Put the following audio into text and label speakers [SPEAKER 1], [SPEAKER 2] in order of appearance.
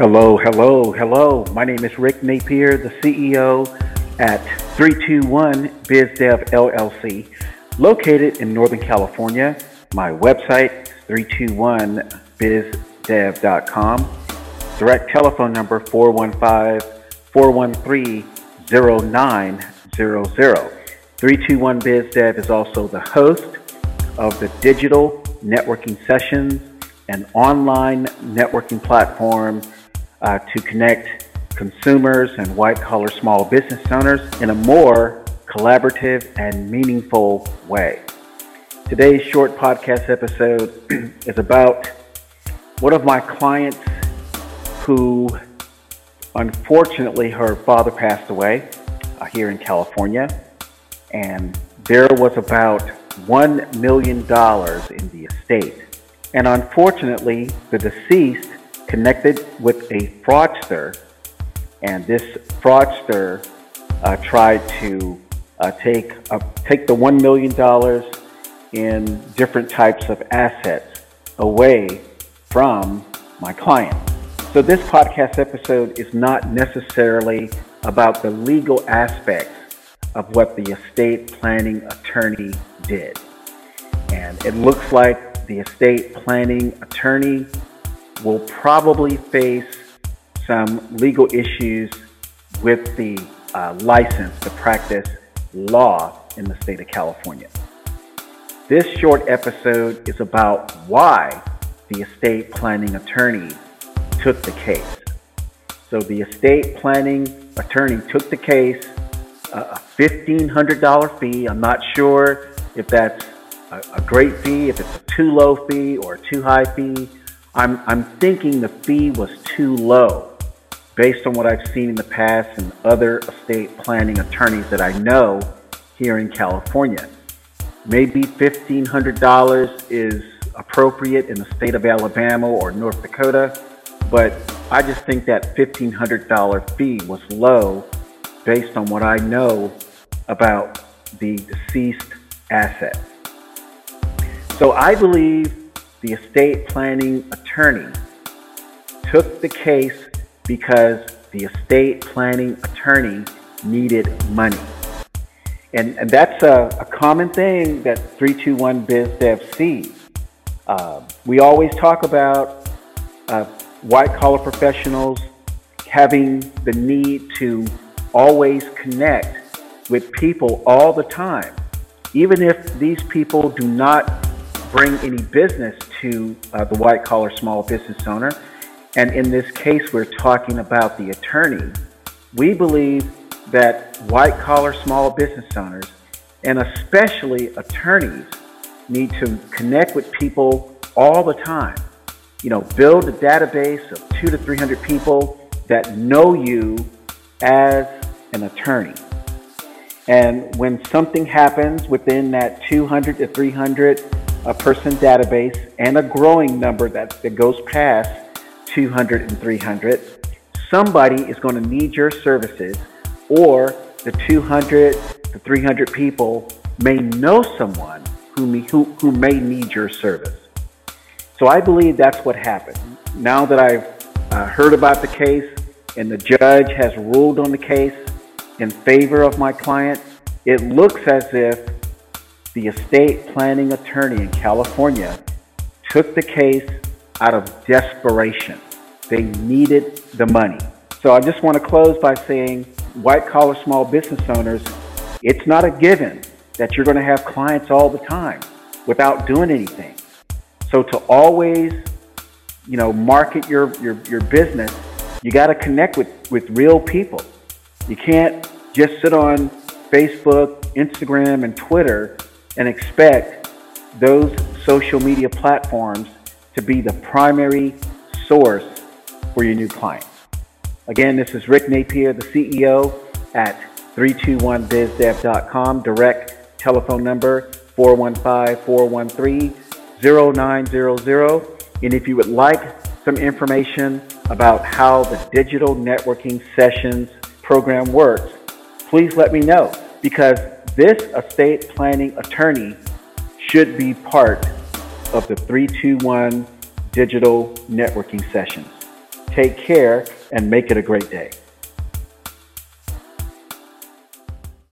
[SPEAKER 1] Hello, hello, hello. My name is Rick Napier, the CEO at 321 BizDev LLC, located in Northern California. My website is 321bizdev.com. Direct telephone number 415 413 0900. 321 BizDev is also the host of the Digital Networking Sessions, and online networking platform uh, to connect consumers and white collar small business owners in a more collaborative and meaningful way. Today's short podcast episode is about one of my clients who unfortunately her father passed away uh, here in California and there was about $1 million in the estate. And unfortunately, the deceased connected with a fraudster, and this fraudster uh, tried to uh, take uh, take the one million dollars in different types of assets away from my client. So this podcast episode is not necessarily about the legal aspects of what the estate planning attorney did. And it looks like the estate planning attorney will probably face some legal issues with the uh, license to practice law in the state of California. This short episode is about why the estate planning attorney took the case. So the estate planning attorney took the case, a $1,500 fee. I'm not sure if that's a, a great fee, if it's a too low fee or a too high fee. I'm, I'm thinking the fee was too low based on what I've seen in the past and other estate planning attorneys that I know here in California. Maybe $1,500 is appropriate in the state of Alabama or North Dakota, but I just think that $1,500 fee was low based on what I know about the deceased asset. So I believe the estate planning attorney took the case because the estate planning attorney needed money. And, and that's a, a common thing that 321 BizDev sees. Uh, we always talk about uh, white collar professionals having the need to always connect with people all the time, even if these people do not bring any business to uh, the white collar small business owner. And in this case, we're talking about the attorney. We believe that white collar small business owners and especially attorneys need to connect with people all the time. You know, build a database of two to 300 people that know you as an attorney. And when something happens within that 200 to 300 a person database and a growing number that, that goes past 200 and 300, somebody is going to need your services or the 200 to 300 people may know someone who, who, who may need your service. So I believe that's what happened. Now that I've uh, heard about the case and the judge has ruled on the case in favor of my client, it looks as if the estate planning attorney in California took the case out of desperation. They needed the money. So I just want to close by saying, white collar small business owners, it's not a given that you're going to have clients all the time without doing anything. So to always, you know, market your, your, your business, you got to connect with, with real people. You can't just sit on Facebook, Instagram, and Twitter and expect those social media platforms to be the primary source for your new clients. Again, this is Rick Napier, the CEO at 321bizdev.com. Direct telephone number 415-413-0900. And if you would like some information about how the digital networking sessions program works, please let me know because this estate planning attorney should be part of the 321 digital networking sessions. Take care and make it a great day.